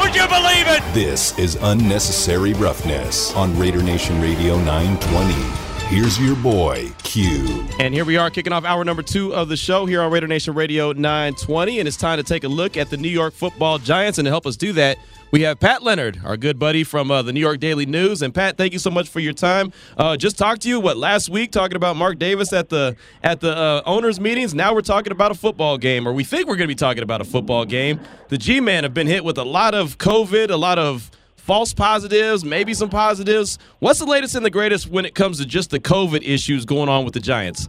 Would you believe it? This is Unnecessary Roughness on Raider Nation Radio 920. Here's your boy, Q. And here we are kicking off hour number two of the show here on Raider Nation Radio 920. And it's time to take a look at the New York football giants. And to help us do that, we have Pat Leonard, our good buddy from uh, the New York Daily News. And Pat, thank you so much for your time. Uh, just talked to you what last week talking about Mark Davis at the at the uh, owners meetings. Now we're talking about a football game, or we think we're going to be talking about a football game. The G-Man have been hit with a lot of COVID, a lot of false positives, maybe some positives. What's the latest and the greatest when it comes to just the COVID issues going on with the Giants?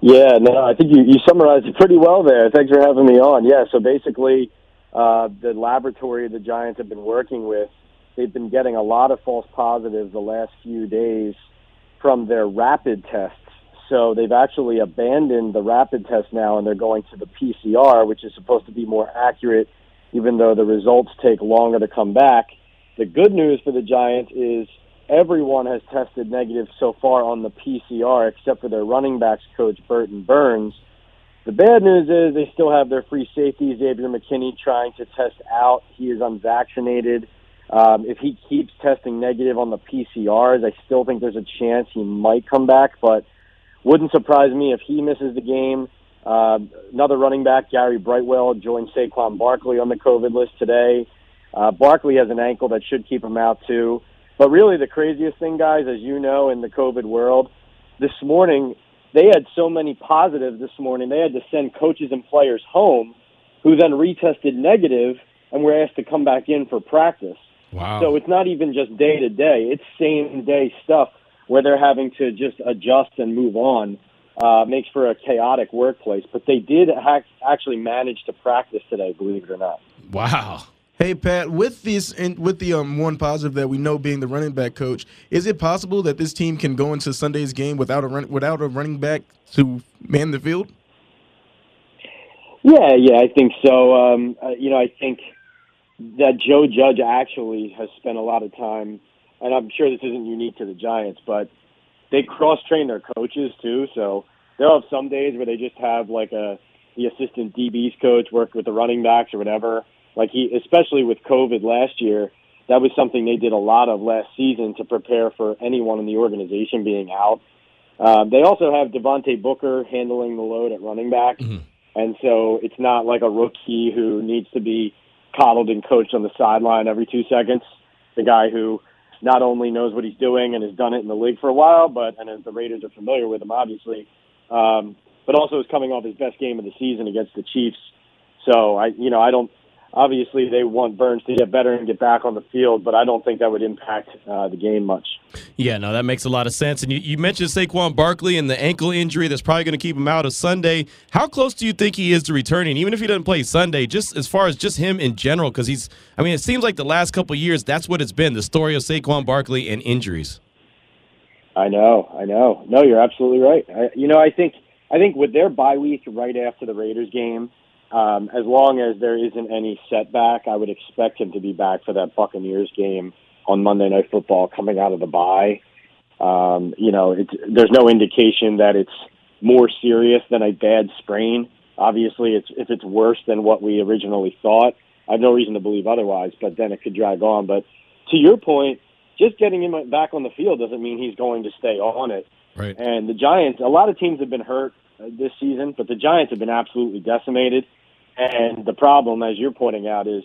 Yeah, no, I think you, you summarized it pretty well there. Thanks for having me on. Yeah, so basically, uh, the laboratory the Giants have been working with, they've been getting a lot of false positives the last few days from their rapid tests. So they've actually abandoned the rapid test now and they're going to the PCR, which is supposed to be more accurate, even though the results take longer to come back. The good news for the Giants is everyone has tested negative so far on the PCR except for their running backs coach, Burton Burns. The bad news is they still have their free safety, Xavier McKinney, trying to test out. He is unvaccinated. Um, if he keeps testing negative on the PCRs, I still think there's a chance he might come back, but wouldn't surprise me if he misses the game. Uh, another running back, Gary Brightwell, joined Saquon Barkley on the COVID list today. Uh, Barkley has an ankle that should keep him out too. But really, the craziest thing, guys, as you know, in the COVID world, this morning they had so many positives this morning. They had to send coaches and players home, who then retested negative and were asked to come back in for practice. Wow. So it's not even just day to day; it's same day stuff where they're having to just adjust and move on. Uh, makes for a chaotic workplace, but they did ha- actually manage to practice today, believe it or not. Wow. Hey Pat, with this and with the um, one positive that we know being the running back coach, is it possible that this team can go into Sunday's game without a run, without a running back to man the field? Yeah, yeah, I think so. Um, uh, you know, I think that Joe Judge actually has spent a lot of time, and I'm sure this isn't unique to the Giants, but they cross train their coaches too. So they'll have some days where they just have like a the assistant DB's coach work with the running backs or whatever. Like he, especially with COVID last year, that was something they did a lot of last season to prepare for anyone in the organization being out. Um, they also have Devontae Booker handling the load at running back. Mhm. And so it's not like a rookie who needs to be coddled and coached on the sideline every two seconds. The guy who not only knows what he's doing and has done it in the league for a while, but and as the Raiders are familiar with him, obviously, um, but also is coming off his best game of the season against the Chiefs. So I, you know, I don't. Obviously, they want Burns to get better and get back on the field, but I don't think that would impact uh, the game much. Yeah, no, that makes a lot of sense. And you, you mentioned Saquon Barkley and the ankle injury that's probably going to keep him out of Sunday. How close do you think he is to returning, even if he doesn't play Sunday, just as far as just him in general? Because he's, I mean, it seems like the last couple of years, that's what it's been the story of Saquon Barkley and injuries. I know, I know. No, you're absolutely right. I, you know, I think I think with their bye week right after the Raiders game, um, as long as there isn't any setback, I would expect him to be back for that Buccaneers game on Monday Night Football coming out of the bye. Um, you know, it's, there's no indication that it's more serious than a bad sprain. Obviously, it's if it's worse than what we originally thought, I have no reason to believe otherwise. But then it could drag on. But to your point, just getting him back on the field doesn't mean he's going to stay on it. Right. And the Giants, a lot of teams have been hurt uh, this season, but the Giants have been absolutely decimated. And the problem, as you're pointing out, is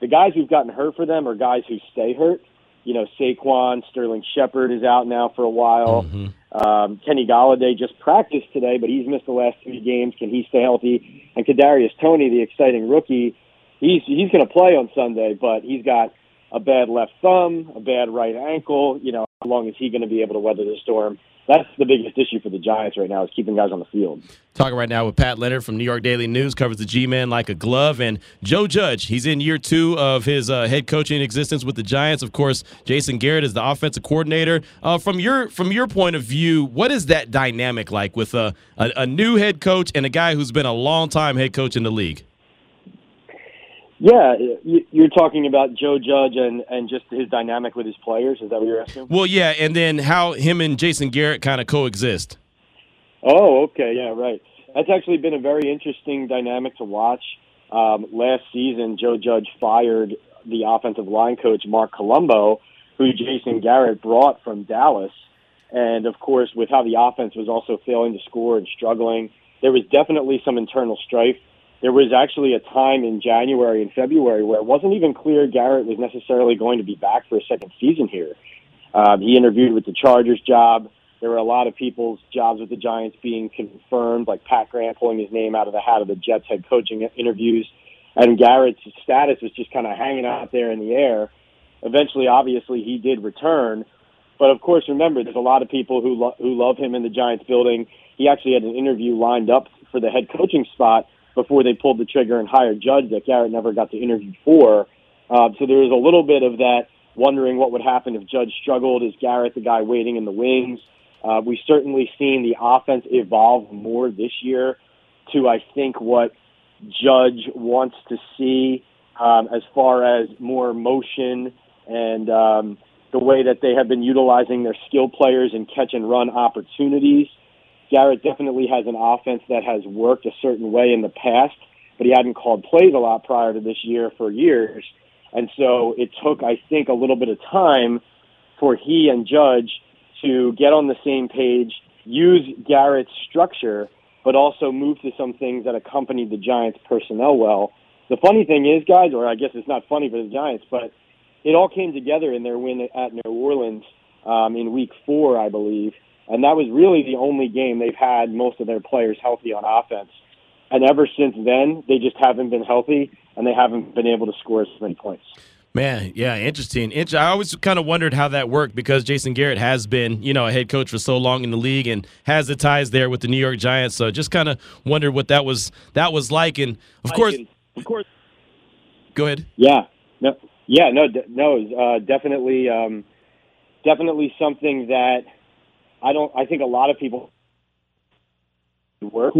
the guys who've gotten hurt for them are guys who stay hurt. You know, Saquon, Sterling Shepard is out now for a while. Um, Kenny Golladay just practiced today, but he's missed the last three games. Can he stay healthy? And Kadarius Toney, the exciting rookie, he's he's going to play on Sunday, but he's got a bad left thumb, a bad right ankle. You know, how long is he going to be able to weather the storm? That's the biggest issue for the Giants right now is keeping guys on the field. Talking right now with Pat Leonard from New York Daily News, covers the G-Man like a glove, and Joe Judge. He's in year two of his uh, head coaching existence with the Giants. Of course, Jason Garrett is the offensive coordinator. Uh, from your from your point of view, what is that dynamic like with a, a, a new head coach and a guy who's been a long time head coach in the league? Yeah, you're talking about Joe Judge and, and just his dynamic with his players. Is that what you're asking? Well, yeah, and then how him and Jason Garrett kind of coexist. Oh, okay, yeah, right. That's actually been a very interesting dynamic to watch. Um, last season, Joe Judge fired the offensive line coach Marc Colombo, who Jason Garrett brought from Dallas. And of course, with how the offense was also failing to score and struggling, there was definitely some internal strife there was actually a time in January and February where it wasn't even clear Garrett was necessarily going to be back for a second season here. Um, he interviewed with the Chargers job. There were a lot of people's jobs with the Giants being confirmed, like Pat Graham pulling his name out of the hat of the Jets head coaching interviews. And Garrett's status was just kind of hanging out there in the air. Eventually, obviously, he did return. But of course, remember, there's a lot of people who, lo- who love him in the Giants building. He actually had an interview lined up for the head coaching spot before they pulled the trigger and hired Judge that Garrett never got to interview for. Uh, so there was a little bit of that wondering what would happen if Judge struggled. Is Garrett the guy waiting in the wings? Uh, we've certainly seen the offense evolve more this year to, I think, what Judge wants to see um, as far as more motion and um, the way that they have been utilizing their skill players and catch and run opportunities. Garrett definitely has an offense that has worked a certain way in the past, but he hadn't called plays a lot prior to this year for years. And so it took, I think, a little bit of time for he and Judge to get on the same page, use Garrett's structure, but also move to some things that accompanied the Giants' personnel well. The funny thing is, guys, or I guess it's not funny for the Giants, but it all came together in their win at New Orleans um, in Week Four, I believe, and that was really the only game they've had most of their players healthy on offense. And ever since then, they just haven't been healthy, and they haven't been able to score as many points. Man, yeah, interesting. I always kind of wondered how that worked because Jason Garrett has been, you know, a head coach for so long in the league and has the ties there with the New York Giants. So just kind of wondered what that was that was like. And of course, of course, go ahead. Yeah, no, yeah, no, no, uh, definitely, um, definitely something that I don't. I think a lot of people work.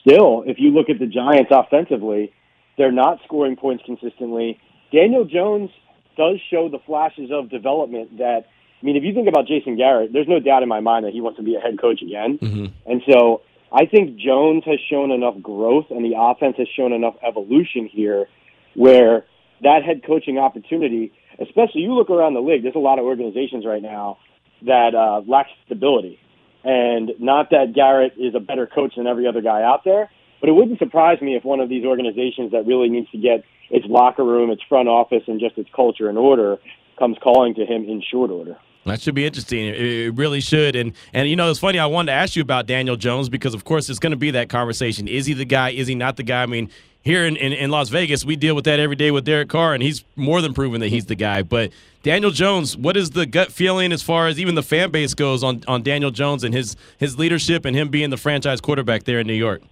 Still, if you look at the Giants offensively, they're not scoring points consistently. Daniel Jones does show the flashes of development that. I mean, if you think about Jason Garrett, there's no doubt in my mind that he wants to be a head coach again. Mm-hmm. And so I think Jones has shown enough growth and the offense has shown enough evolution here where that head coaching opportunity, especially you look around the league, there's a lot of organizations right now that uh, lacks stability. And not that Garrett is a better coach than every other guy out there, but it wouldn't surprise me if one of these organizations that really needs to get its locker room, its front office, and just its culture in order comes calling to him in short order. That should be interesting. It really should. And and you know, it's funny. I wanted to ask you about Daniel Jones because, of course, it's going to be that conversation. Is he the guy? Is he not the guy? I mean, here in, in, in, Las Vegas, we deal with that every day with Derek Carr, and he's more than proven that he's the guy. But Daniel Jones, what is the gut feeling as far as even the fan base goes on, on Daniel Jones and his his leadership and him being the franchise quarterback there in New York?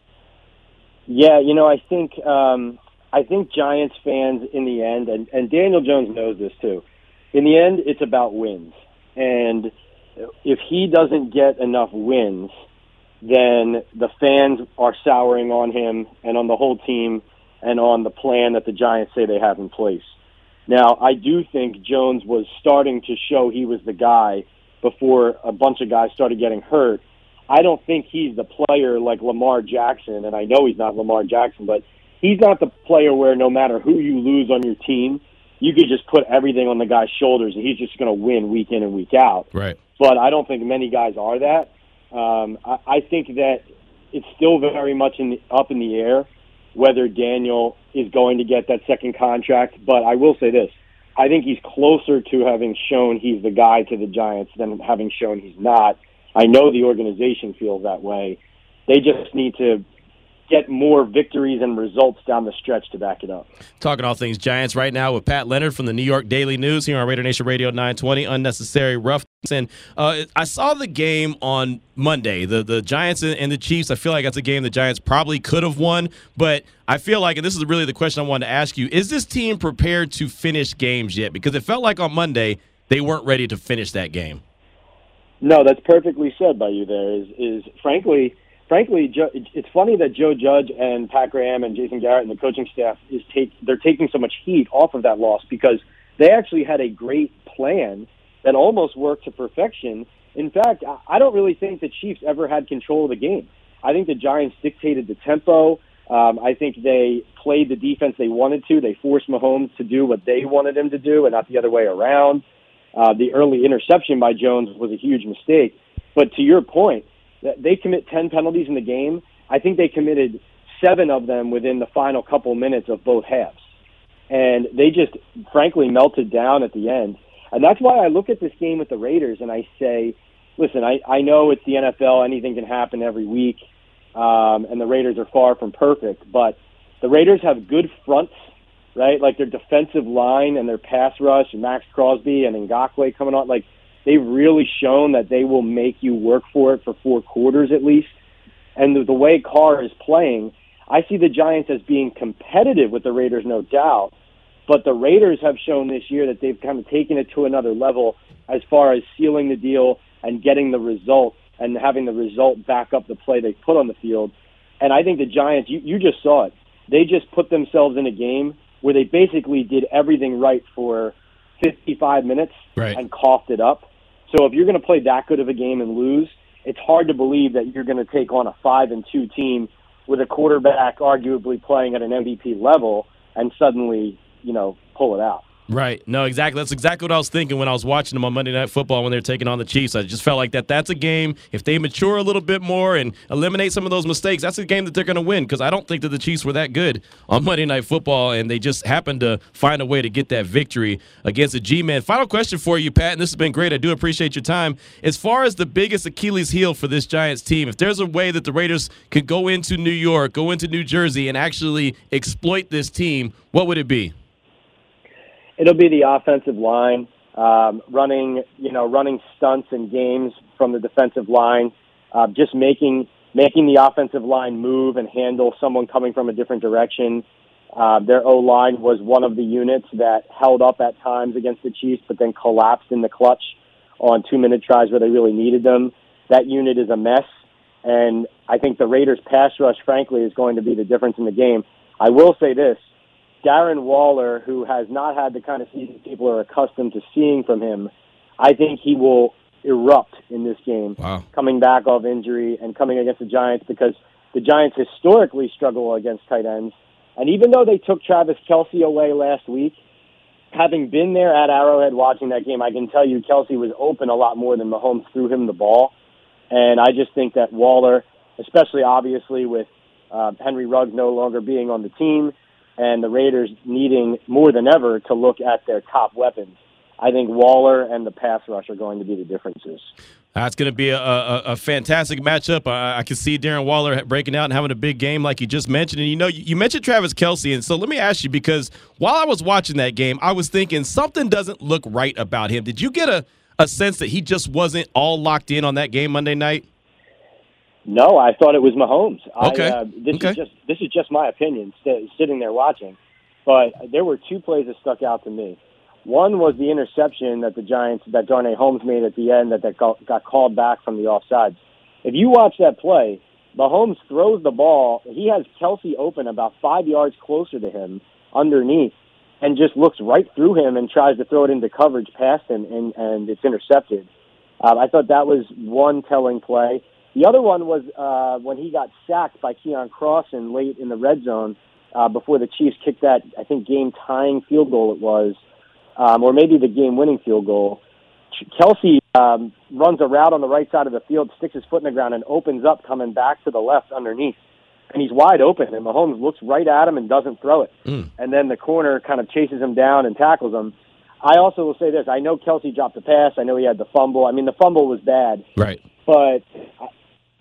Yeah, you know, I think um, I think Giants fans in the end, and, and Daniel Jones knows this too. In the end, it's about wins, and if he doesn't get enough wins – then the fans are souring on him and on the whole team and on the plan that the Giants say they have in place. Now, I do think Jones was starting to show he was the guy before a bunch of guys started getting hurt. I don't think he's the player like Lamar Jackson, and I know he's not Lamar Jackson, but he's not the player where no matter who you lose on your team, you could just put everything on the guy's shoulders and he's just going to win week in and week out. Right. But I don't think many guys are that. Um, I, I think that it's still very much in the, up in the air whether Daniel is going to get that second contract. But I will say this: I think he's closer to having shown he's the guy to the Giants than having shown he's not. I know the organization feels that way. They just need to get more victories and results down the stretch to back it up. Talking all things Giants right now with Pat Leonard from the New York Daily News here on Raider Nation Radio 920. Unnecessary roughness. And uh, I saw the game on Monday, the the Giants and the Chiefs. I feel like that's a game the Giants probably could have won, but I feel like, and this is really the question I wanted to ask you: Is this team prepared to finish games yet? Because it felt like on Monday they weren't ready to finish that game. No, that's perfectly said by you. There is is frankly frankly, it's funny that Joe Judge and Pat Graham and Jason Garrett and the coaching staff is take they're taking so much heat off of that loss because they actually had a great plan that almost worked to perfection. In fact, I don't really think the Chiefs ever had control of the game. I think the Giants dictated the tempo. Um, I think they played the defense they wanted to. They forced Mahomes to do what they wanted him to do, and not the other way around. Uh, the early interception by Jones was a huge mistake. But to your point, they commit 10 penalties in the game. I think they committed seven of them within the final couple minutes of both halves. And they just, frankly, melted down at the end. And that's why I look at this game with the Raiders and I say, listen, I, I know it's the NFL, anything can happen every week, um, and the Raiders are far from perfect, but the Raiders have good fronts, right? Like their defensive line and their pass rush, and Maxx Crosby and Ngakoue coming on. Like they've really shown that they will make you work for it for four quarters at least. And the, the way Carr is playing, I see the Giants as being competitive with the Raiders, no doubt. But the Raiders have shown this year that they've kind of taken it to another level as far as sealing the deal and getting the result and having the result back up the play they put on the field. And I think the Giants, you, you just saw it. They just put themselves in a game where they basically did everything right for 55 minutes right. and coughed it up. So if you're going to play that good of a game and lose, it's hard to believe that you're going to take on a five and two team with a quarterback arguably playing at an MVP level and suddenly, you know, pull it out. Right. No, exactly. That's exactly what I was thinking when I was watching them on Monday Night Football when they were taking on the Chiefs. I just felt like that that's a game, if they mature a little bit more and eliminate some of those mistakes, that's a game that they're going to win because I don't think that the Chiefs were that good on Monday Night Football and they just happened to find a way to get that victory against the G-Men. Final question for you, Pat, and this has been great. I do appreciate your time. As far as the biggest Achilles heel for this Giants team, if there's a way that the Raiders could go into New York, go into New Jersey, and actually exploit this team, what would it be? It'll be the offensive line um, running, you know, running stunts and games from the defensive line, uh, just making making the offensive line move and handle someone coming from a different direction. Uh, their O line was one of the units that held up at times against the Chiefs, but then collapsed in the clutch on two minute tries where they really needed them. That unit is a mess, and I think the Raiders' pass rush, frankly, is going to be the difference in the game. I will say this: Darren Waller, who has not had the kind of season people are accustomed to seeing from him, I think he will erupt in this game. Wow. Coming back off injury and coming against the Giants because the Giants historically struggle against tight ends. And even though they took Travis Kelce away last week, having been there at Arrowhead watching that game, I can tell you Kelce was open a lot more than Mahomes threw him the ball. And I just think that Waller, especially obviously with uh, Henry Ruggs no longer being on the team, and the Raiders needing more than ever to look at their top weapons. I think Waller and the pass rush are going to be the differences. That's going to be a, a, a fantastic matchup. I, I, can see Darren Waller breaking out and having a big game, like you just mentioned. And you know, you, you mentioned Travis Kelce, and so let me ask you because while I was watching that game, I was thinking something doesn't look right about him. Did you get a, a sense that he just wasn't all locked in on that game Monday night? No, I thought it was Mahomes. Okay. I, uh, this okay. is just this is just my opinion, st- sitting there watching. But there were two plays that stuck out to me. One was the interception that the Giants that Darnay Holmes made at the end that, that got, got called back from the offsides. If you watch that play, Mahomes throws the ball. He has Kelce open about five yards closer to him underneath, and just looks right through him and tries to throw it into coverage past him, and, and it's intercepted. Uh, I thought that was one telling play. The other one was uh, when he got sacked by Keion Crossen late in the red zone uh, before the Chiefs kicked that, I think, game tying field goal it was, um, or maybe the game winning field goal. Kelce um, runs a route on the right side of the field, sticks his foot in the ground, and opens up coming back to the left underneath. And he's wide open, and Mahomes looks right at him and doesn't throw it. Mm. And then the corner kind of chases him down and tackles him. I also will say this: I know Kelce dropped the pass. I know he had the fumble. I mean, the fumble was bad, Right. but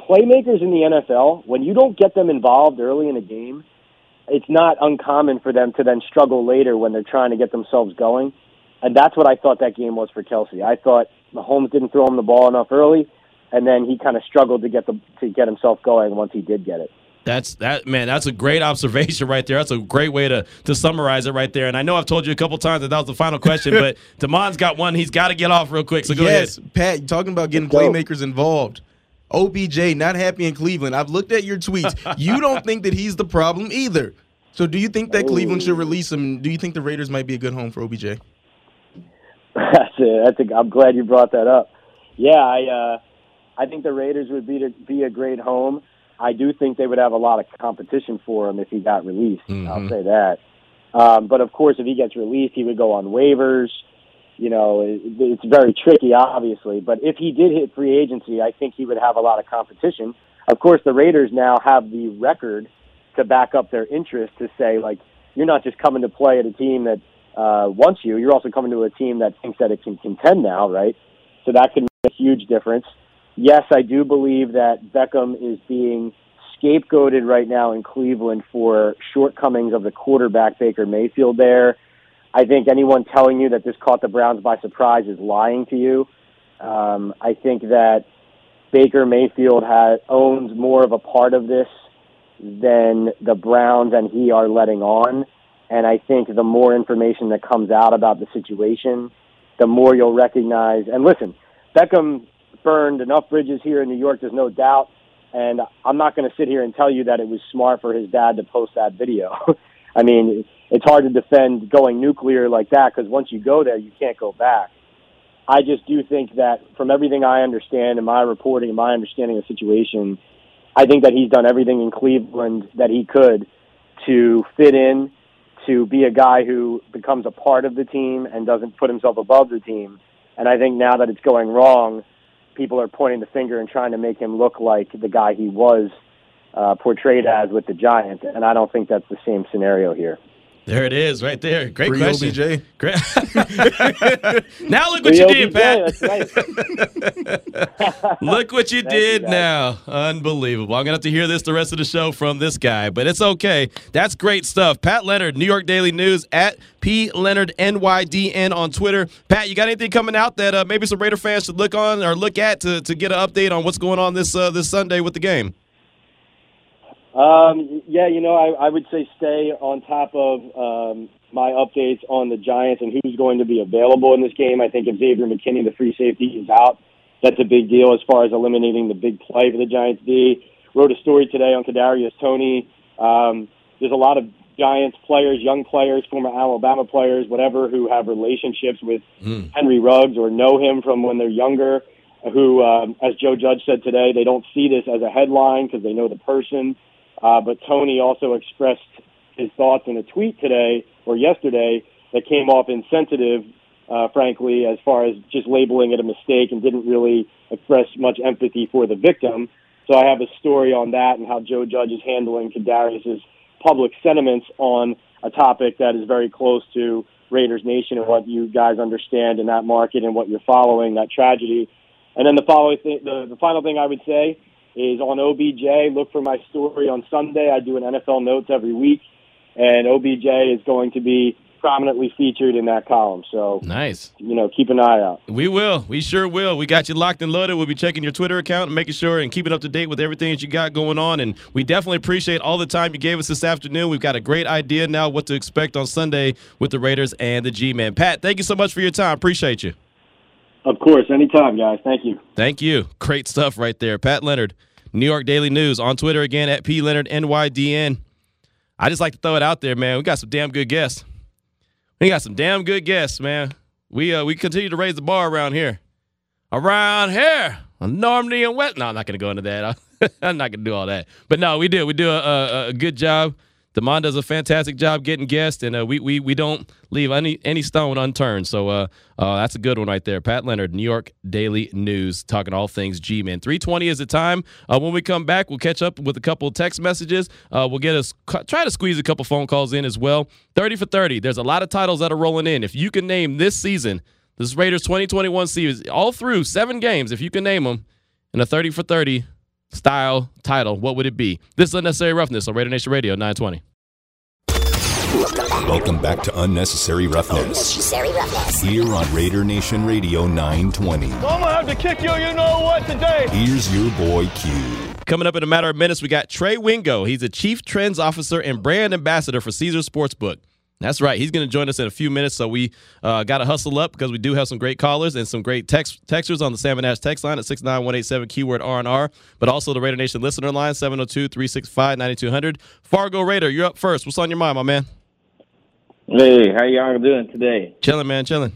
playmakers in the NFL, when you don't get them involved early in a game, it's not uncommon for them to then struggle later when they're trying to get themselves going. And that's what I thought that game was for Kelce. I thought Mahomes didn't throw him the ball enough early, and then he kind of struggled to get the to get himself going once he did get it. That's that man. That's a great observation right there. That's a great way to to summarize it right there. And I know I've told you a couple times that that was the final question, but Damon's got one. He's got to get off real quick. So go yes, ahead. Pat, talking about getting Let's go. playmakers involved. OBJ not happy in Cleveland. I've looked at your tweets. you don't think that he's the problem either. So do you think that Cleveland should release him? Do you think the Raiders might be a good home for OBJ? That's a, that's a, I'm glad you brought that up. Yeah, I uh, I think the Raiders would be to be a great home. I do think they would have a lot of competition for him if he got released. I'll say that. Um, but of course, if he gets released, he would go on waivers. You know, it, it's very tricky, obviously. But if he did hit free agency, I think he would have a lot of competition. Of course, the Raiders now have the record to back up their interest to say, like, you're not just coming to play at a team that uh, wants you, you're also coming to a team that thinks that it can contend now, right? So that can make a huge difference. Yes, I do believe that Beckham is being scapegoated right now in Cleveland for shortcomings of the quarterback Baker Mayfield there. I think anyone telling you that this caught the Browns by surprise is lying to you. Um, I think that Baker Mayfield has owns more of a part of this than the Browns and he are letting on. And I think the more information that comes out about the situation, the more you'll recognize. And listen, Beckham burned enough bridges here in New York. There's no doubt. And I'm not going to sit here and tell you that it was smart for his dad to post that video. I mean, it's hard to defend going nuclear like that because once you go there, you can't go back. I just do think that from everything I understand and my reporting and my understanding of the situation, I think that he's done everything in Cleveland that he could to fit in, to be a guy who becomes a part of the team and doesn't put himself above the team. And I think now that it's going wrong, people are pointing the finger and trying to make him look like the guy he was uh, portrayed as with the Giants. And I don't think that's the same scenario here. There it is, right there. Great Free question. OBJ. Great. now look what you did, Pat. That's right. Look what you Thank did you, now. Unbelievable. I'm going to have to hear this the rest of the show from this guy, but it's okay. That's great stuff. Pat Leonard, New York Daily News, at P Leonard NYDN on Twitter. Pat, you got anything coming out that uh, maybe some Raider fans should look on or look at to, to get an update on what's going on this uh, this Sunday with the game? Um, yeah, you know, I, I would say stay on top of um, my updates on the Giants and who's going to be available in this game. I think if Xavier McKinney, the free safety, is out, that's a big deal as far as eliminating the big play for the Giants D. Wrote a story today on Kadarius Toney. Um, there's a lot of Giants players, young players, former Alabama players, whatever, who have relationships with Henry Ruggs or know him from when they're younger. Who, um, as Joe Judge said today, they don't see this as a headline because they know the person. Uh, but Toney also expressed his thoughts in a tweet today or yesterday that came off insensitive, uh, frankly, as far as just labeling it a mistake and didn't really express much empathy for the victim. So I have a story on that and how Joe Judge is handling Kadarius's public sentiments on a topic that is very close to Raiders Nation and what you guys understand in that market and what you're following that tragedy. And then the following the, the final thing I would say is on OBJ. Look for my story on Sunday. I do an NFL notes every week, and OBJ is going to be prominently featured in that column. So Nice. you know, keep an eye out. We will. We sure will. We got you locked and loaded. We'll be checking your Twitter account and making sure and keeping up to date with everything that you got going on. And we definitely appreciate all the time you gave us this afternoon. We've got a great idea now what to expect on Sunday with the Raiders and the G Man. Pat, thank you so much for your time. Appreciate you. Of course, anytime, guys. Thank you. Thank you. Great stuff right there. Pat Leonard, New York Daily News on Twitter again at P Leonard NYDN. I just like to throw it out there, man. We got some damn good guests. We got some damn good guests, man. We uh we continue to raise the bar around here. Around here. Normandy and West. No, I'm not gonna go into that. I'm not gonna do all that. But no, we do. We do a, a, a good job. Demond does a fantastic job getting guests, and uh, we, we we don't leave any any stone unturned. So uh, uh, that's a good one right there. Pat Leonard, New York Daily News, talking all things G-Man. 320 is the time. Uh, when we come back, we'll catch up with a couple of text messages. Uh, we'll get us try to squeeze a couple phone calls in as well. 30 for 30. There's a lot of titles that are rolling in. If you can name this season, this Raiders 2021 season, all through seven games, if you can name them, in a 30 for 30 style title, what would it be? This is Unnecessary Roughness on Raider Nation Radio 920. Welcome back to Unnecessary Roughness. Unnecessary roughness. Here on Raider Nation Radio 920. I'm gonna have to kick you, you know what, today. Here's your boy Q. Coming up in a matter of minutes, we got Trey Wingo. He's a chief trends officer and brand ambassador for Caesar Sportsbook. That's right. He's going to join us in a few minutes. So we uh, got to hustle up because we do have some great callers and some great text texters on the Salmon Ash text line at 69187 keyword R&R, but also the Raider Nation listener line 702-365-9200. Fargo Raider, you're up first. What's on your mind, my man? Hey, how y'all doing today? Chilling, man, chilling.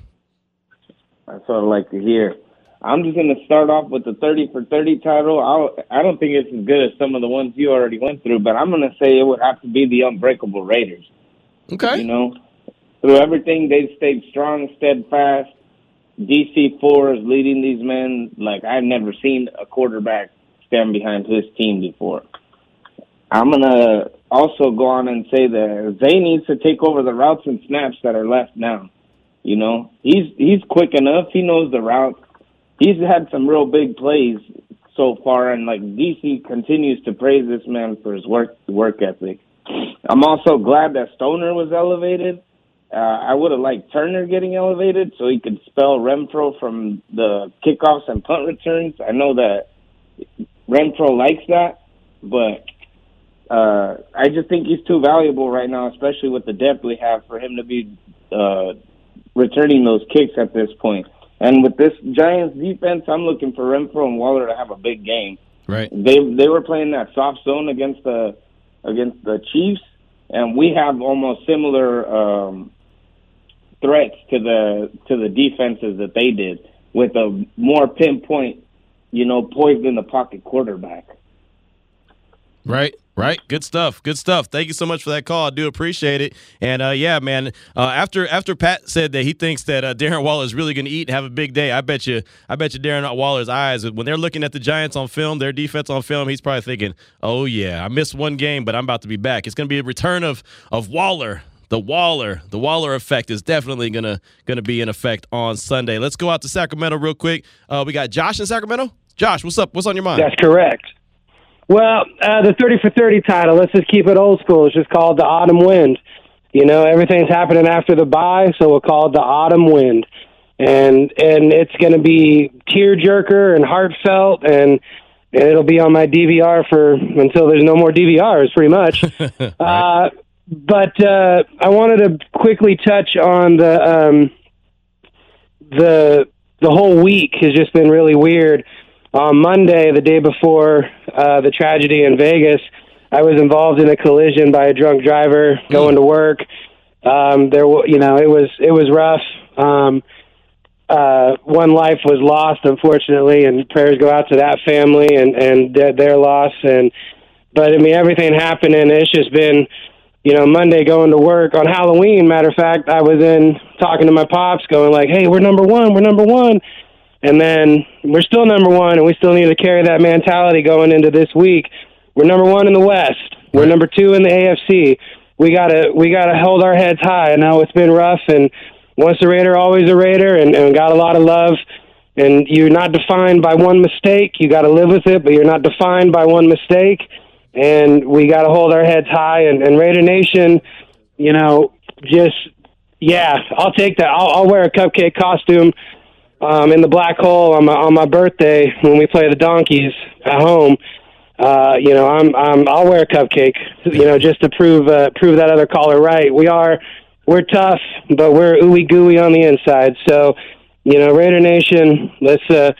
That's what I like to hear. I'm just going to start off with the 30 for 30 title. I'll, I don't think it's as good as some of the ones you already went through, but I'm going to say it would have to be the Unbreakable Raiders. Okay. You know, through everything, they've stayed strong, steadfast. DC four is leading these men like I've never seen a quarterback stand behind his team before. I'm gonna also go on and say that Zay needs to take over the routes and snaps that are left now. You know, he's he's quick enough. He knows the route. He's had some real big plays so far, and like DC continues to praise this man for his work work ethic. I'm also glad that Stoner was elevated. Uh, I would have liked Turner getting elevated so he could spell Renfrow from the kickoffs and punt returns. I know that Renfrow likes that, but uh, I just think he's too valuable right now, especially with the depth we have for him to be uh, returning those kicks at this point. And with this Giants defense, I'm looking for Renfrow and Waller to have a big game. Right. They they were playing that soft zone against the against the Chiefs, and we have almost similar um, threats to the to the defenses that they did with a more pinpoint, you know, poised in the pocket quarterback. Right, right. Good stuff. Good stuff. Thank you so much for that call. I do appreciate it. And uh, yeah, man. Uh, after after Pat said that he thinks that uh, Darren Waller is really going to eat and have a big day, I bet you, I bet you, Darren Waller's eyes when they're looking at the Giants on film, their defense on film, he's probably thinking, "Oh yeah, I missed one game, but I'm about to be back. It's going to be a return of of Waller." The Waller, the Waller effect is definitely gonna gonna be in effect on Sunday. Let's go out to Sacramento real quick. Uh, we got Josh in Sacramento. Josh, what's up? What's on your mind? That's correct. Well, uh, the 30 for 30 title, let's just keep it old school. It's just called the Autumn Wind. You know, everything's happening after the bye, so we'll call it the Autumn Wind. And and it's going to be tearjerker and heartfelt, and, and it'll be on my DVR for until there's no more DVRs, pretty much. uh, but uh, I wanted to quickly touch on the um, the the whole week has just been really weird on Monday, the day before uh, the tragedy in Vegas, I was involved in a collision by a drunk driver going to work. Um, there, you know, it was it was rough. Um, uh, one life was lost, unfortunately, and prayers go out to that family and and their, their loss. And but I mean, everything happened, and it's just been, you know, Monday going to work on Halloween. Matter of fact, I was in talking to my pops, going like, "Hey, we're number one. We're number one." And then we're still number one, and we still need to carry that mentality going into this week. We're number one in the West. We're number two in the AFC. We gotta we gotta hold our heads high. I know it's been rough, and once a Raider, always a Raider, and, and got a lot of love. And you're not defined by one mistake. You got to live with it, but you're not defined by one mistake. And we got to hold our heads high. And, and Raider Nation, you know, just yeah, I'll take that. I'll, I'll wear a cupcake costume um, in the black hole on my on my birthday when we play the donkeys at home. Uh, you know, I'm I'm I'll wear a cupcake. You know, just to prove uh, prove that other caller right. We are we're tough, but we're ooey gooey on the inside. So, you know, Raider Nation, let's uh,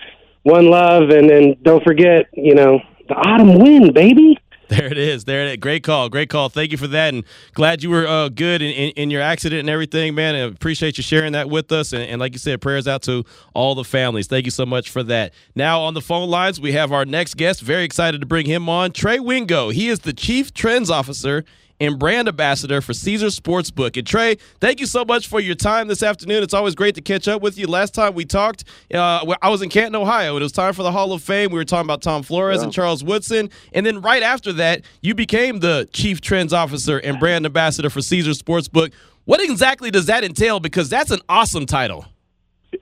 one love, and then don't forget, you know, the autumn wind, baby. There it is. There it is. Great call. Great call. Thank you for that. And glad you were uh, good in, in, in your accident and everything, man. And appreciate you sharing that with us. And, and like you said, prayers out to all the families. Thank you so much for that. Now, on the phone lines, we have our next guest. Very excited to bring him on. Trey Wingo. He is the Chief Trends Officer and brand ambassador for Caesar Sportsbook. And Trey, thank you so much for your time this afternoon. It's always great to catch up with you. Last time we talked, uh, I was in Canton, Ohio. It was time for the Hall of Fame. We were talking about Tom Flores and Charles Woodson. And then right after that, you became the Chief Trends Officer and brand ambassador for Caesar Sportsbook. What exactly does that entail? Because that's an awesome title.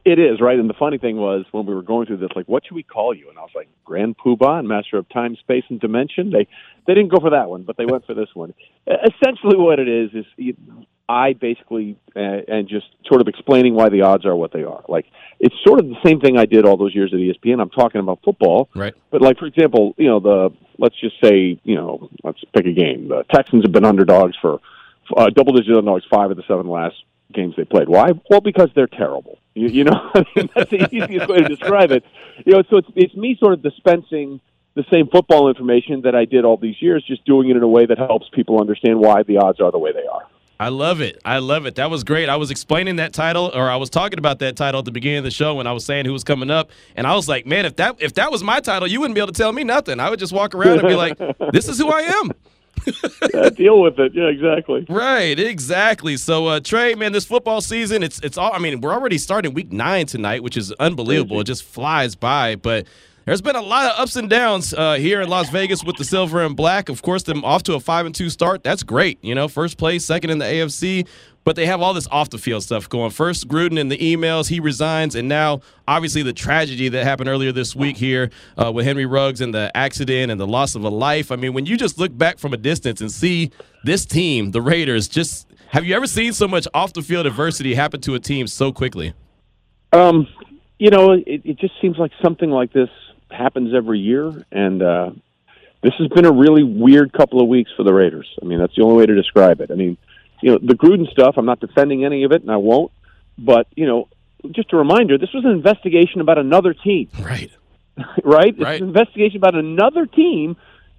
It is right, and the funny thing was when we were going through this, like, what should we call you? And I was like, Grand Poobah and Master of Time, Space, and Dimension. They they didn't go for that one, but they went for this one. Essentially, what it is is I basically uh, and just sort of explaining why the odds are what they are. Like it's sort of the same thing I did all those years at ESPN. I'm talking about football, right? But like for example, you know the let's just say you know let's pick a game. The Texans have been underdogs for uh, double digit underdogs five of the seven last games they played. Why? Well, because they're terrible. You, you know, I mean, that's the easiest way to describe it. You know, so it's it's me sort of dispensing the same football information that I did all these years, just doing it in a way that helps people understand why the odds are the way they are. I love it. I love it. That was great. I was explaining that title, or I was talking about that title at the beginning of the show when I was saying who was coming up, and I was like, man, if that if that was my title, you wouldn't be able to tell me nothing. I would just walk around and be like, this is who I am. yeah, deal with it. Yeah, exactly. Right, exactly. So, uh, Trey, man, this football season, it's it's all. I mean, we're already starting week nine tonight, which is unbelievable. It just flies by. But there's been a lot of ups and downs uh, here in Las Vegas with the silver and black. Of course, them off to a five and two start. That's great. You know, first place, second in the AFC. But they have all this off the field stuff going. First, Gruden in the emails, he resigns, and now obviously the tragedy that happened earlier this week here uh, with Henry Ruggs and the accident and the loss of a life. I mean, when you just look back from a distance and see this team, the Raiders, just have you ever seen so much off the field adversity happen to a team so quickly? Um, you know, it, it just seems like something like this happens every year, and uh, this has been a really weird couple of weeks for the Raiders. I mean, that's the only way to describe it. I mean you know, the Gruden stuff, I'm not defending any of it, and I won't. But, you know, just a reminder, this was an investigation about another team. Right. right? It's an investigation about another team,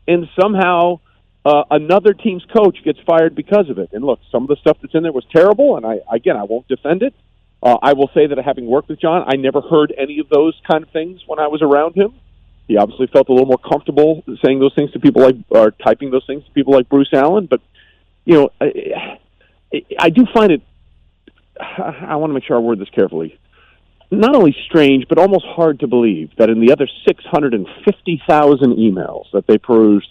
and somehow uh, another team's coach gets fired because of it. And look, some of the stuff that's in there was terrible, and I again, I won't defend it. Uh, I will say that having worked with Jon, I never heard any of those kind of things when I was around him. He obviously felt a little more comfortable saying those things to people like, or typing those things to people like Bruce Allen. But you know, I do find it. I want to make sure I word this carefully. Not only strange, but almost hard to believe that in the other 650,000 emails that they perused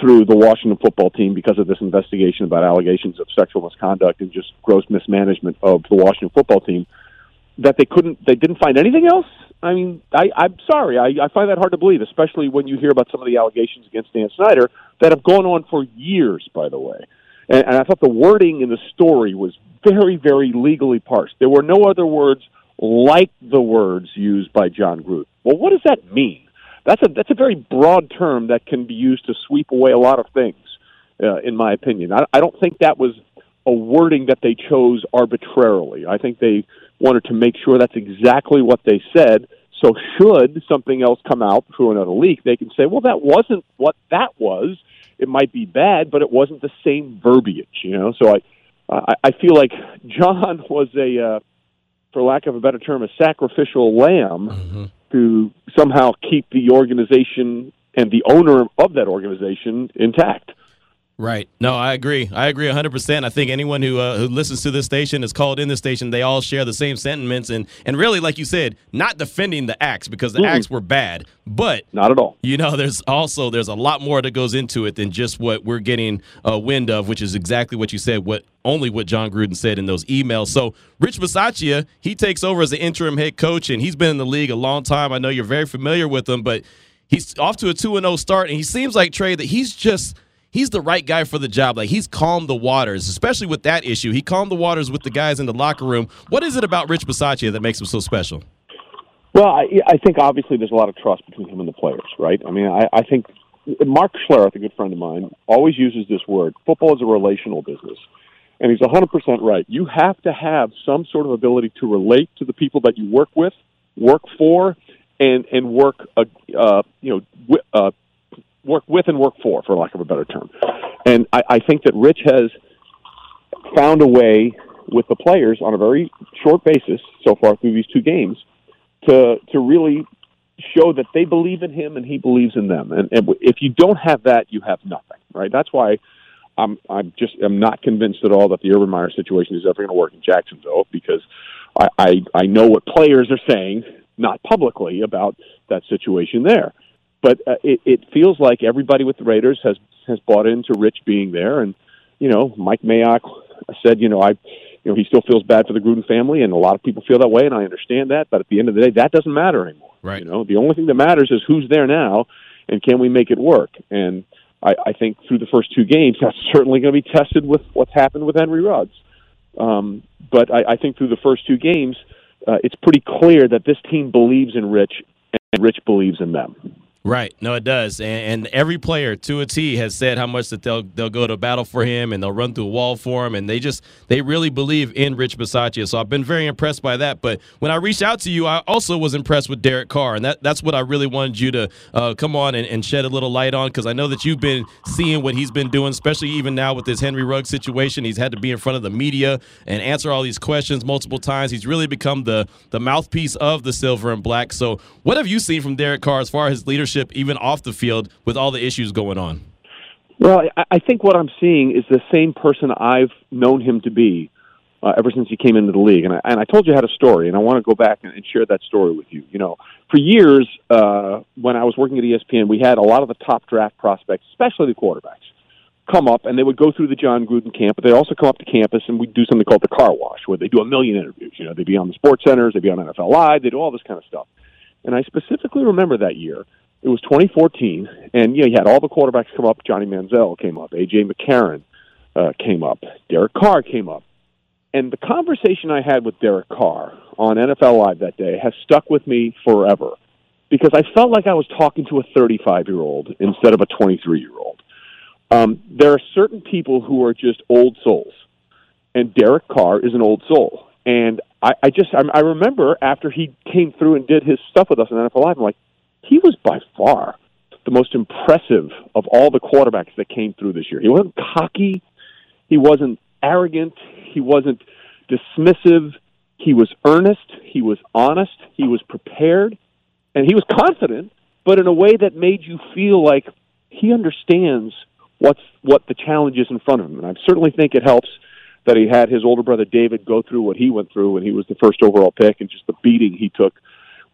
through the Washington football team because of this investigation about allegations of sexual misconduct and just gross mismanagement of the Washington football team, that they couldn't, they didn't find anything else. I mean, I, I'm sorry, I, I find that hard to believe, especially when you hear about some of the allegations against Dan Snyder that have gone on for years. By the way, and, and I thought the wording in the story was very, very legally parsed. There were no other words like the words used by Jon Gruden. Well, what does that mean? That's a that's a very broad term that can be used to sweep away a lot of things, uh, in my opinion. I, I don't think that was a wording that they chose arbitrarily. I think they wanted to make sure that's exactly what they said. So, should something else come out through another leak, they can say, "Well, that wasn't what that was." It might be bad, but it wasn't the same verbiage, you know. So I, I, I feel like Jon was a, uh, for lack of a better term, a sacrificial lamb mm-hmm. to somehow keep the organization and the owner of that organization intact. Right. No, I agree. I agree 100%. I think anyone who uh, who listens to this station is called in this station. They all share the same sentiments and and really like you said, not defending the acts because the mm. acts were bad, but not at all. You know, there's also there's a lot more that goes into it than just what we're getting a wind of, which is exactly what you said, what only what Jon Gruden said in those emails. So, Rich Bisaccia, he takes over as the interim head coach and he's been in the league a long time. I know you're very familiar with him, but he's off to a 2 and 0 start and he seems like Trey that he's just he's the right guy for the job. Like he's calmed the waters, especially with that issue. He calmed the waters with the guys in the locker room. What is it about Rich Bisaccia that makes him so special? Well, I, I think obviously there's a lot of trust between him and the players, right? I mean, I, I think Mark Schlereth, a good friend of mine, always uses this word. Football is a relational business. And he's 100% right. You have to have some sort of ability to relate to the people that you work with, work for, and and work, uh, uh, you know, uh, work with and work for, for lack of a better term. And I, I think that Rich has found a way with the players on a very short basis so far through these two games to to really show that they believe in him and he believes in them. And, and if you don't have that, you have nothing, right? That's why I'm I'm just I'm not convinced at all that the Urban Meyer situation is ever going to work in Jacksonville because I, I I know what players are saying, not publicly, about that situation there but uh, it, it feels like everybody with the Raiders has has bought into Rich being there, and you know, Mike Mayock said, you know, I you know, he still feels bad for the Gruden family, and a lot of people feel that way, and I understand that. But at the end of the day, that doesn't matter anymore. Right. You know, the only thing that matters is who's there now, and can we make it work? And I, I think through the first two games, that's certainly going to be tested with what's happened with Henry Ruggs. Um, but I, I think through the first two games, uh, it's pretty clear that this team believes in Rich, and Rich believes in them. Right. No, it does. And, and, every player to a T has said how much that they'll they'll go to battle for him and they'll run through a wall for him. And they just they really believe in Rich Bisaccia. So I've been very impressed by that. But when I reached out to you, I also was impressed with Derek Carr, and that that's what I really wanted you to uh, come on and, and, shed a little light on because I know that you've been seeing what he's been doing, especially even now with this Henry Ruggs situation. He's had to be in front of the media and answer all these questions multiple times. He's really become the the mouthpiece of the silver and black. So what have you seen from Derek Carr as far as his leadership, even off the field with all the issues going on? Well, I think what I'm seeing is the same person I've known him to be uh, ever since he came into the league. And I, and I told you I had a story, and I want to go back and, share that story with you. You know, for years uh, when I was working at ESPN, we had a lot of the top draft prospects, especially the quarterbacks, come up, and they would go through the Jon Gruden camp, but they also come up to campus and we'd do something called the car wash, where they do a million interviews. You know, they'd be on the Sports Centers, they'd be on NFL Live, they do all this kind of stuff. And I specifically remember that year it was 2014, and you know you had all the quarterbacks come up. Johnny Manziel came up, AJ McCarron uh, came up, Derek Carr came up, and the conversation I had with Derek Carr on NFL Live that day has stuck with me forever because I felt like I was talking to a 35 year old instead of a 23 year old. Um, there are certain people who are just old souls, and Derek Carr is an old soul. And I, I just I, I remember after he came through and did his stuff with us on NFL Live, I'm like, he was by far the most impressive of all the quarterbacks that came through this year. He wasn't cocky, he wasn't arrogant, he wasn't dismissive. He was earnest, he was honest, he was prepared, and he was confident, but in a way that made you feel like he understands what's what the challenge is in front of him. And I certainly think it helps that he had his older brother David go through what he went through when he was the first overall pick and just the beating he took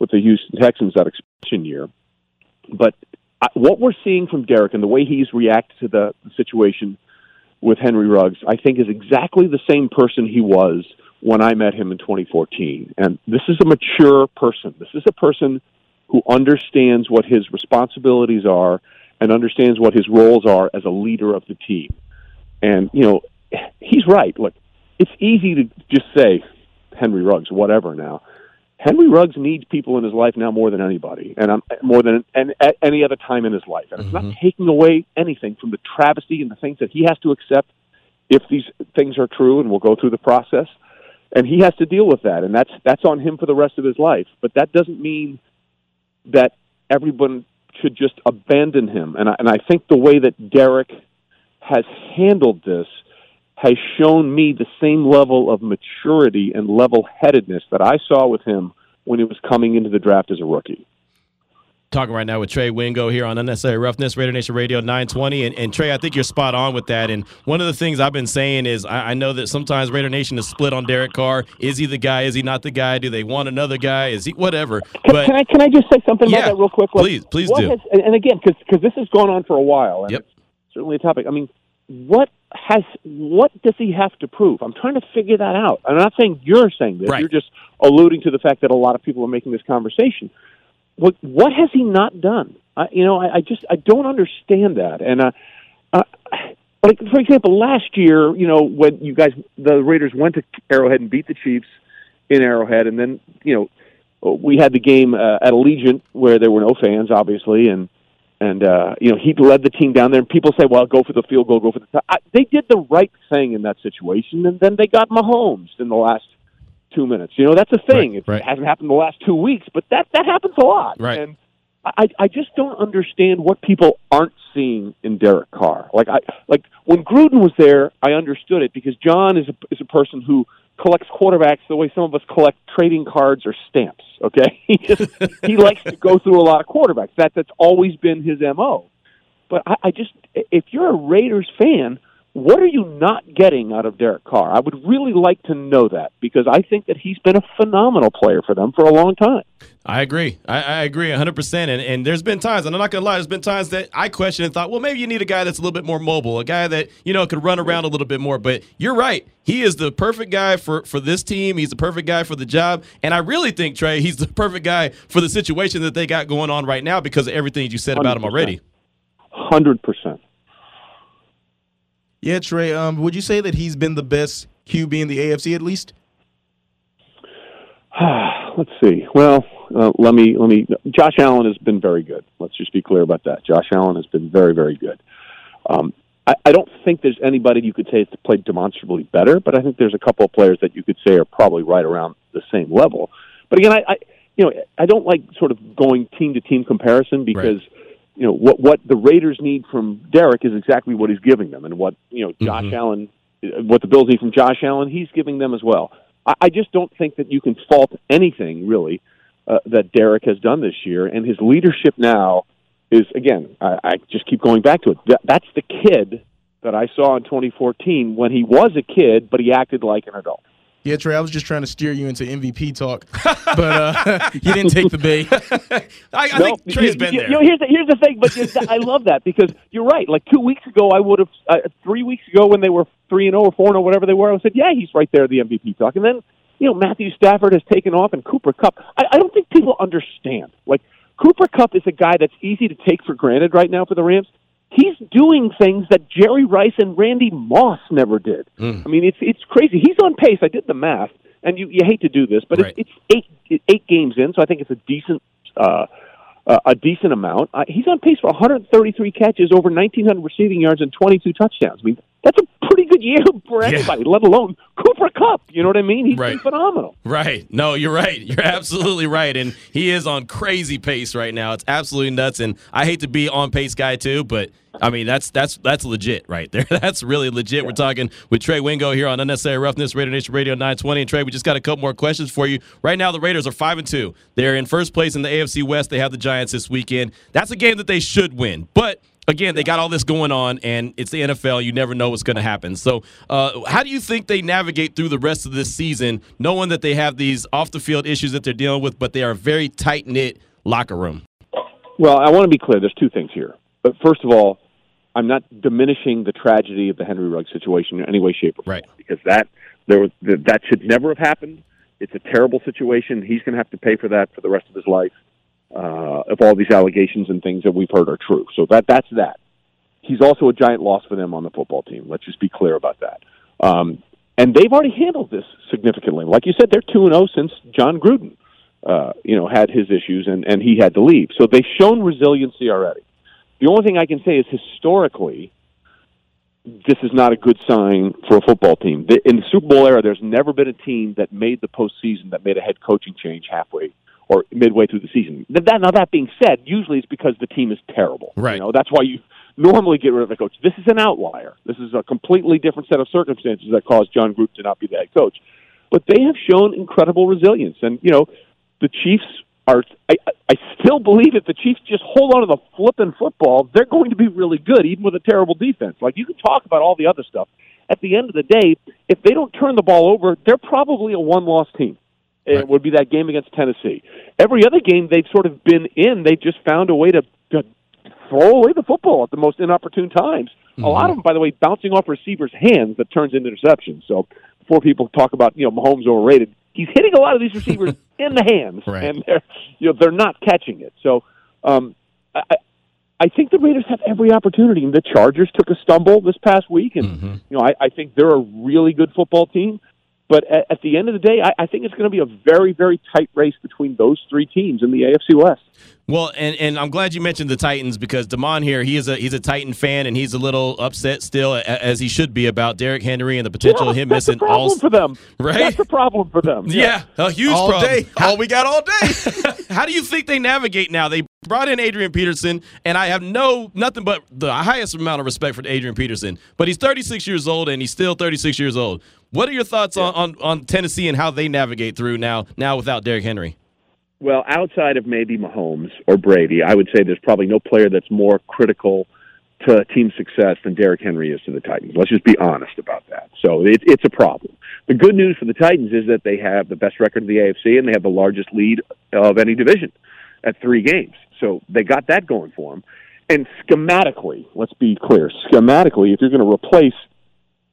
with the Houston Texans that expansion year. But what we're seeing from Derek and the way he's reacted to the situation with Henry Ruggs, I think, is exactly the same person he was when I met him in 2014. And this is a mature person. This is a person who understands what his responsibilities are and understands what his roles are as a leader of the team. And, you know, he's right. Look, it's easy to just say Henry Ruggs, whatever now. Henry Ruggs needs people in his life now more than anybody, and I'm, more than and at any other time in his life. And it's mm-hmm. not taking away anything from the travesty and the things that he has to accept if these things are true, and we'll go through the process. And he has to deal with that, and that's that's on him for the rest of his life. But that doesn't mean that everyone should just abandon him. And I, and I think the way that Derek has handled this has shown me the same level of maturity and level headedness that I saw with him when he was coming into the draft as a rookie. Talking right now with Trey Wingo here on Unnecessary Roughness, Raider Nation Radio 920. And, and, Trey, I think you're spot on with that. And one of the things I've been saying is I, I, know that sometimes Raider Nation is split on Derek Carr. Is he the guy? Is he not the guy? Do they want another guy? Is he whatever? Can, but, can I can I just say something yeah, about that real quick? Like, please, please do. Has, and again, because this has gone on for a while, and yep. it's certainly a topic. I mean, what has what does he have to prove? I'm trying to figure that out. I'm not saying you're saying this. Right. You're just alluding to the fact that a lot of people are making this conversation. What what has he not done? I, you know, I, I just I don't understand that. And uh, uh, like for example, last year, you know, when you guys the Raiders went to Arrowhead and beat the Chiefs in Arrowhead, and then you know we had the game uh, at Allegiant where there were no fans, obviously, and and uh, you know he led the team down there. And people say, "Well, go for the field goal, go for the." T-. I, they did the right thing in that situation, and then they got Mahomes in the last two minutes. You know that's a thing. Right, it right. hasn't happened the last two weeks, but that that happens a lot. Right. And I I just don't understand what people aren't seeing in Derek Carr. Like I like when Gruden was there, I understood it because Jon is a is a person who collects quarterbacks the way some of us collect trading cards or stamps. Okay, he just he likes to go through a lot of quarterbacks. That that's always been his mo. But I, I just, if you're a Raiders fan, what are you not getting out of Derek Carr? I would really like to know that because I think that he's been a phenomenal player for them for a long time. I agree. I, I agree 100%. And, and there's been times, and I'm not going to lie, there's been times that I questioned and thought, well, maybe you need a guy that's a little bit more mobile, a guy that, you know, could run around a little bit more. But you're right. He is the perfect guy for, for this team. He's the perfect guy for the job. And I really think, Trey, he's the perfect guy for the situation that they got going on right now because of everything you said about him already. 100%. Yeah, Trey. Um, would you say that he's been the best QB in the AFC at least? Let's see. Well, uh, let me let me. Josh Allen has been very good. Let's just be clear about that. Josh Allen has been very very good. Um, I, I don't think there's anybody you could say has played demonstrably better, but I think there's a couple of players that you could say are probably right around the same level. But again, I, I you know I don't like sort of going team to team comparison because. Right you know what what the Raiders need from Derek is exactly what he's giving them, and what you know Josh mm-hmm. Allen, what the Bills need from Josh Allen, he's giving them as well. I, I just don't think that you can fault anything really uh, that Derek has done this year, and his leadership now is again. I, I just keep going back to it. That, that's the kid that I saw in 2014 when he was a kid, but he acted like an adult. Yeah, Trey, I was just trying to steer you into MVP talk, but uh, you didn't take the bait. I, I no, think Trey's been you, there. You know, here's the, here's the thing, but I love that because you're right. Like two weeks ago, I would have uh, three weeks ago when they were three and zero oh or four and zero, oh, whatever they were. I would have said, yeah, he's right there, the MVP talk. And then you know Matthew Stafford has taken off, and Cooper Kupp. I, I don't think people understand. Like Cooper Kupp is a guy that's easy to take for granted right now for the Rams he's doing things that Jerry Rice and Randy Moss never did. Mm. I mean, it's it's crazy. He's on pace. I did the math, and you you hate to do this, but right. it's, it's eight eight games in, so I think it's a decent. Uh, uh, a decent amount. Uh, he's on pace for 133 catches, over 1,900 receiving yards, and 22 touchdowns. I mean, that's a pretty good year for anybody, yeah. let alone Cooper Kupp. You know what I mean? He's right. phenomenal. Right. No, you're right. You're absolutely right. And he is on crazy pace right now. It's absolutely nuts. And I hate to be on pace guy too, but I mean that's that's that's legit right there. That's really legit. Yeah. We're talking with Trey Wingo here on Unnecessary Roughness, Raider Nation Radio 920. And Trey, we just got a couple more questions for you. Right now, the Raiders are five and two. They're in first place in the AFC West. They have the Giants this weekend. That's a game that they should win, but again, they got all this going on, and it's the NFL. You never know what's going to happen. So, uh, how do you think they navigate through the rest of this season, knowing that they have these off the field issues that they're dealing with, but they are a very tight knit locker room? Well, I want to be clear. There's two things here. But first of all, I'm not diminishing the tragedy of the Henry Rugg situation in any way, shape, or form. Right. Because that there was that should never have happened. It's a terrible situation. He's going to have to pay for that for the rest of his life uh, if all these allegations and things that we've heard are true. So that that's that. He's also a giant loss for them on the football team. Let's just be clear about that. Um, and they've already handled this significantly. Like you said, they're two and zero oh since Jon Gruden, uh, you know, had his issues and and he had to leave. So they've shown resiliency already. The only thing I can say is historically, this is not a good sign for a football team. In the Super Bowl era, there's never been a team that made the postseason that made a head coaching change halfway or midway through the season. That, now, that being said, usually it's because the team is terrible. Right. You know, that's why you normally get rid of a coach. This is an outlier. This is a completely different set of circumstances that caused Jon Gruden to not be the head coach. But they have shown incredible resilience, and you know, the Chiefs are. I, I still believe if the Chiefs just hold on to the flipping football, they're going to be really good, even with a terrible defense. Like you can talk about all the other stuff. At the end of the day, if they don't turn the ball over, they're probably a one-loss team. It right. would be that game against Tennessee. Every other game they've sort of been in, they've just found a way to, to throw away the football at the most inopportune times. Mm-hmm. A lot of them, by the way, bouncing off receivers' hands that turns into interceptions. So before people talk about you know Mahomes overrated, he's hitting a lot of these receivers in the hands, right. and they're you know they're not catching it. So um, I, I think the Raiders have every opportunity. And the Chargers took a stumble this past week, and mm-hmm. you know I, I think they're a really good football team. But at, at the end of the day, I, I think it's going to be a very, very tight race between those three teams in the AFC West. Well, and, and I'm glad you mentioned the Titans because Damon here, he is a he's a Titan fan and he's a little upset still as he should be about Derrick Henry and the potential yeah, of him that's missing a problem all for them. Right, that's a problem for them. Yeah, yeah a huge all problem. Day. All we got all day. How do you think they navigate now? They brought in Adrian Peterson, and I have no nothing but the highest amount of respect for Adrian Peterson. But he's 36 years old, and he's still 36 years old. What are your thoughts yeah. on, on, on Tennessee and how they navigate through now now without Derrick Henry? Well, outside of maybe Mahomes or Brady, I would say there's probably no player that's more critical to team success than Derrick Henry is to the Titans. Let's just be honest about that. So it, it's a problem. The good news for the Titans is that they have the best record in the AFC and they have the largest lead of any division at three games. So they got that going for them. And schematically, let's be clear, schematically, if you're going to replace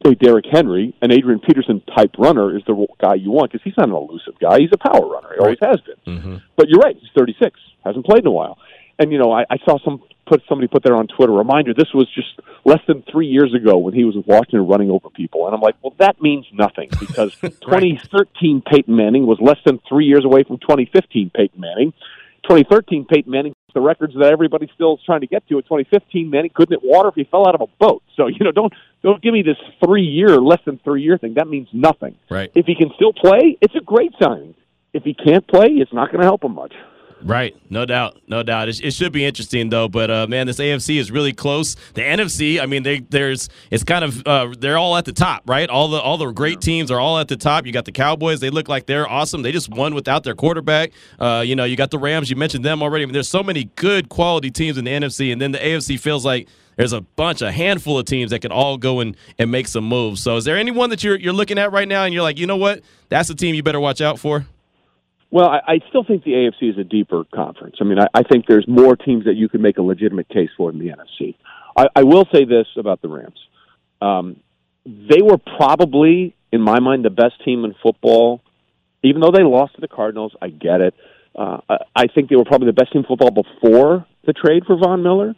say Derrick Henry, an Adrian Peterson type runner is the guy you want because he's not an elusive guy. He's a power runner. He always has been. Mm-hmm. But you're right. He's 36. Hasn't played in a while. And you know, I, I saw some put somebody put there on Twitter. Reminder: This was just less than three years ago when he was with Washington running over people, and I'm like, well, that means nothing because 2013 Peyton Manning was less than three years away from 2015 Peyton Manning. 2013 Peyton Manning the records that everybody still is trying to get to. In 2015, Manning couldn't hit water if he fell out of a boat. So you know, don't don't give me this three year, less than three year thing. That means nothing. Right. If he can still play, it's a great signing. If he can't play, it's not going to help him much. Right, no doubt, no doubt. It, it should be interesting though. But uh, man, this AFC is really close. The NFC, I mean, they, there's it's kind of uh, they're all at the top, right? All the all the great teams are all at the top. You got the Cowboys; they look like they're awesome. They just won without their quarterback. Uh, you know, you got the Rams. You mentioned them already. I mean, there's so many good quality teams in the NFC, and then the AFC feels like there's a bunch, a handful of teams that can all go and, and make some moves. So, is there anyone that you're you're looking at right now, and you're like, you know what, that's the team you better watch out for? Well, I, I still think the AFC is a deeper conference. I mean, I, I think there's more teams that you could make a legitimate case for in the NFC. I, I will say this about the Rams. Um, they were probably, in my mind, the best team in football. Even though they lost to the Cardinals, I get it. Uh, I think they were probably the best team in football before the trade for Von Miller.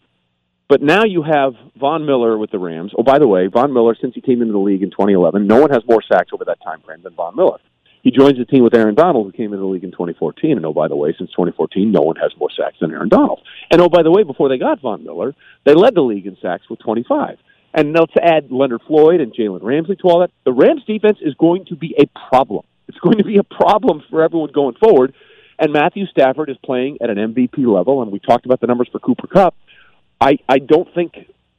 But now you have Von Miller with the Rams. Oh, by the way, Von Miller, since he came into the league in 2011, no one has more sacks over that time frame than Von Miller. He joins the team with Aaron Donald, who came into the league in 2014. And oh, by the way, since 2014, no one has more sacks than Aaron Donald. And oh, by the way, before they got Von Miller, they led the league in sacks with 25. And now to add Leonard Floyd and Jalen Ramsey to all that, the Rams defense is going to be a problem. It's going to be a problem for everyone going forward. And Matthew Stafford is playing at an MVP level, and we talked about the numbers for Cooper Kupp. I, I don't think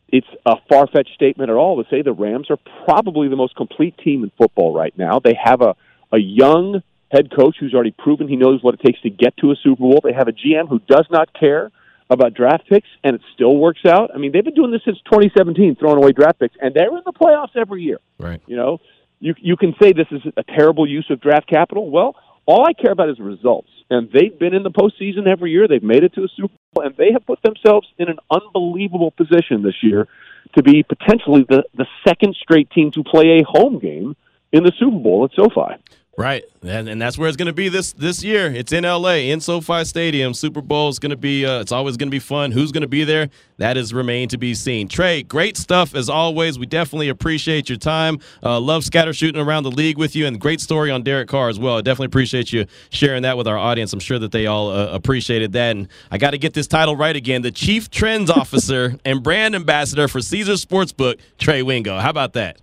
it's a far fetched statement at all to say the Rams are probably the most complete team in football right now. They have a a young head coach who's already proven he knows what it takes to get to a Super Bowl. They have a GM who does not care about draft picks, and it still works out. I mean, they've been doing this since 2017, throwing away draft picks, and they're in the playoffs every year. Right. You know, you you can say this is a terrible use of draft capital. Well, all I care about is results, and they've been in the postseason every year. They've made it to a Super Bowl, and they have put themselves in an unbelievable position this year to be potentially the the second straight team to play a home game in the Super Bowl at SoFi. Right, and, and that's where it's going to be this this year. It's in L.A. in SoFi Stadium. Super Bowl is going to be. Uh, it's always going to be fun. Who's going to be there? That is remain to be seen. Trey, great stuff as always. We definitely appreciate your time. Uh, love scatter shooting around the league with you, and great story on Derek Carr as well. I definitely appreciate you sharing that with our audience. I'm sure that they all uh, appreciated that. And I got to get this title right again: the Chief Trends Officer and Brand Ambassador for Caesar Sportsbook, Trey Wingo. How about that?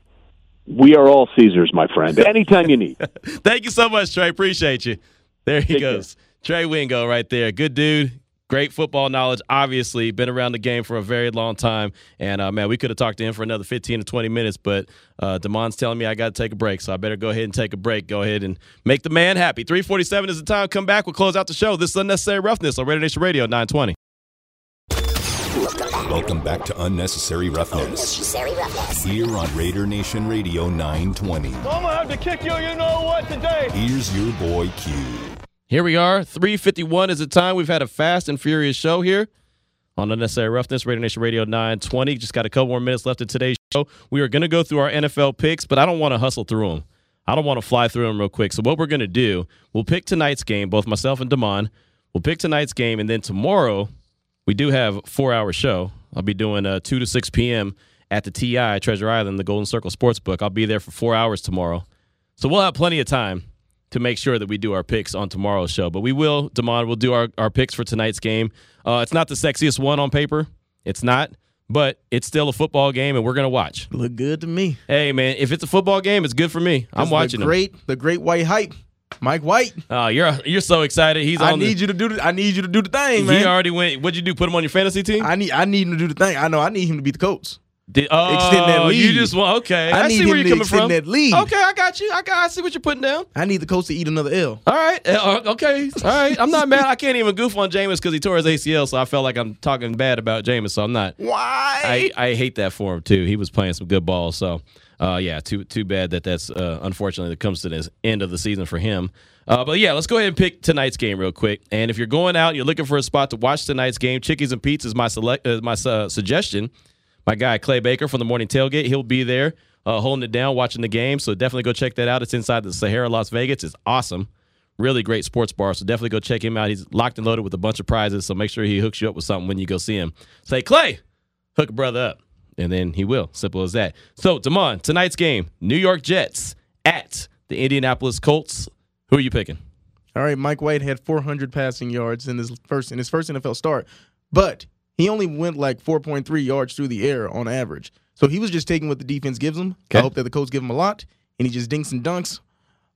We are all Caesars, my friend. Anytime you need. Thank you so much, Trey. Appreciate you. There he Take goes. Trey Wingo right there. Good dude. Great football knowledge. Obviously, been around the game for a very long time. And uh, man, we could have talked to him for another 15 to 20 minutes, but uh, Damon's telling me I got to take a break. So I better go ahead and take a break. Go ahead and make the man happy. 347 is the time. Come back. We'll close out the show. This is Unnecessary Roughness on Raider Nation Radio 920. Welcome back to Unnecessary Roughness. Unnecessary roughness. Here on Raider Nation Radio 920. I'm gonna have to kick you, you know what, today. Here's your boy Q. Here we are. 351 is the time. We've had a fast and furious show here on Unnecessary Roughness, Raider Nation Radio 920. Just got a couple more minutes left of today's show. We are going to go through our NFL picks, but I don't want to hustle through them. I don't want to fly through them real quick. So what we're going to do, we'll pick tonight's game, both myself and Damon. We'll pick tonight's game, and then tomorrow we do have four-hour show. I'll be doing uh, 2 to 6 p.m. at the TI, Treasure Island, the Golden Circle Sportsbook. I'll be there for four hours tomorrow. So we'll have plenty of time to make sure that we do our picks on tomorrow's show. But we will, Damon, we'll do our, our picks for tonight's game. Uh, it's not the sexiest one on paper. It's not, but it's still a football game, and we're going to watch. Look good to me. Hey, man, if it's a football game, it's good for me. I'm watching the them. great, the great white hype, Mike White. Oh, you're you're so excited. He's I need the, you to do. The, I need you to do the thing, He already went. What'd you do? Put him on your fantasy team? I need. I need him to do the thing. I know. I need him to be the coach. Did, oh, extend that lead. You just want okay. I, I, see where you're coming extend from. that lead. Okay, I got you. I got. I see what you're putting down. I need the coach to eat another L. All right. Uh, okay. All right. I'm not mad. I can't even goof on Jameis because he tore his ACL, so I felt like I'm talking bad about Jameis. So I'm not. Why? I, I hate that for him too. He was playing some good ball. So, uh, yeah, too too bad that that's uh, unfortunately that comes to this end of the season for him. Uh, but yeah, let's go ahead and pick tonight's game real quick. And if you're going out, you're looking for a spot to watch tonight's game. Chickies and Pete's is my select uh, my uh, suggestion. My guy Clay Baker from the Morning Tailgate, he'll be there uh, holding it down, watching the game. So definitely go check that out. It's inside the Sahara, Las Vegas. It's awesome. Really great sports bar. So definitely go check him out. He's locked and loaded with a bunch of prizes. So make sure he hooks you up with something when you go see him. Say, Clay, hook brother up. And then he will. Simple as that. So, Damon, tonight's game New York Jets at the Indianapolis Colts. Who are you picking? All right, Mike White had 400 passing yards in his first in his first NFL start, but he only went like 4.3 yards through the air on average. So he was just taking what the defense gives him. Okay. I hope that the coach give him a lot, and he just dinks and dunks.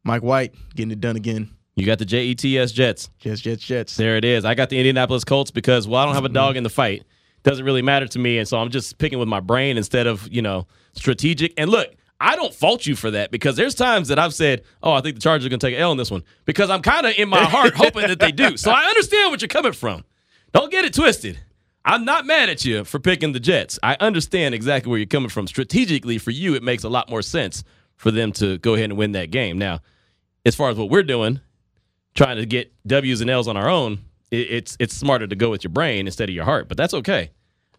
Mike White getting it done again. You got the JETS Jets. Jets, Jets, Jets. There it is. I got the Indianapolis Colts because, well, I don't have a dog in the fight. Doesn't really matter to me. And so I'm just picking with my brain instead of, you know, strategic. And look, I don't fault you for that because there's times that I've said, oh, I think the Chargers are going to take an L in this one because I'm kind of in my heart hoping that they do. So I understand what you're coming from. Don't get it twisted. I'm not mad at you for picking the Jets. I understand exactly where you're coming from. Strategically, for you, it makes a lot more sense for them to go ahead and win that game. Now, as far as what we're doing, trying to get W's and L's on our own, it, it's it's smarter to go with your brain instead of your heart. But that's okay.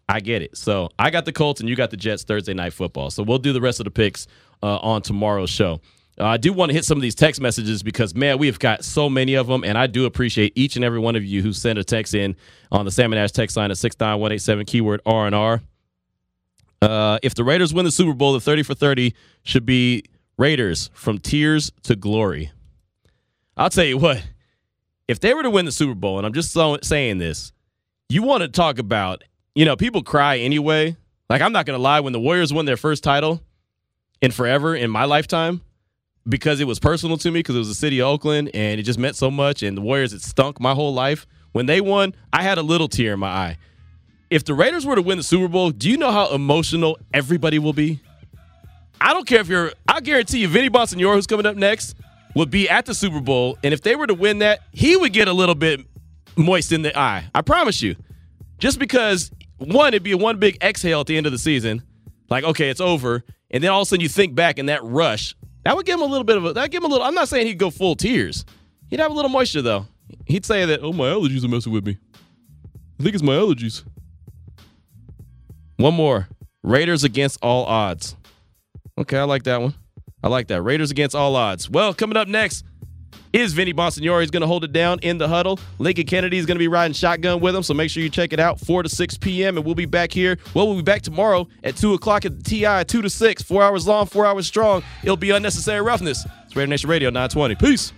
I get it. So I got the Colts and you got the Jets Thursday night football. So we'll do the rest of the picks uh, on tomorrow's show. Uh, I do want to hit some of these text messages because, man, we've got so many of them, and I do appreciate each and every one of you who sent a text in on the Salmon Ash text line at 69187, keyword R&R. Uh, if the Raiders win the Super Bowl, the 30 for 30 should be Raiders from tears to glory. I'll tell you what, if they were to win the Super Bowl, and I'm just so, saying this, you want to talk about, you know, people cry anyway. Like, I'm not going to lie, when the Warriors won their first title in forever in my lifetime, because it was personal to me, because it was the city of Oakland and it just meant so much, and the Warriors, it stunk my whole life. When they won, I had a little tear in my eye. If the Raiders were to win the Super Bowl, do you know how emotional everybody will be? I don't care if you're, I guarantee you, Vinny Bonsignore, who's coming up next, would be at the Super Bowl. And if they were to win that, he would get a little bit moist in the eye. I promise you. Just because, one, it'd be one big exhale at the end of the season. Like, okay, it's over. And then all of a sudden you think back in that rush, that would give him a little bit of a, that give him a little, I'm not saying he'd go full tears. He'd have a little moisture though. He'd say that, oh, my allergies are messing with me. I think it's my allergies. One more. Raiders against all odds. Okay, I like that one. I like that. Raiders against all odds. Well, coming up next is Vinny Bonsignore. He's going to hold it down in the huddle. Lincoln Kennedy is going to be riding shotgun with him, so make sure you check it out 4 to 6 p.m. And we'll be back here. Well, we'll be back tomorrow at 2 o'clock at the TI, 2 to 6, four hours long, four hours strong. It'll be unnecessary roughness. It's Raider Nation Radio 920. Peace.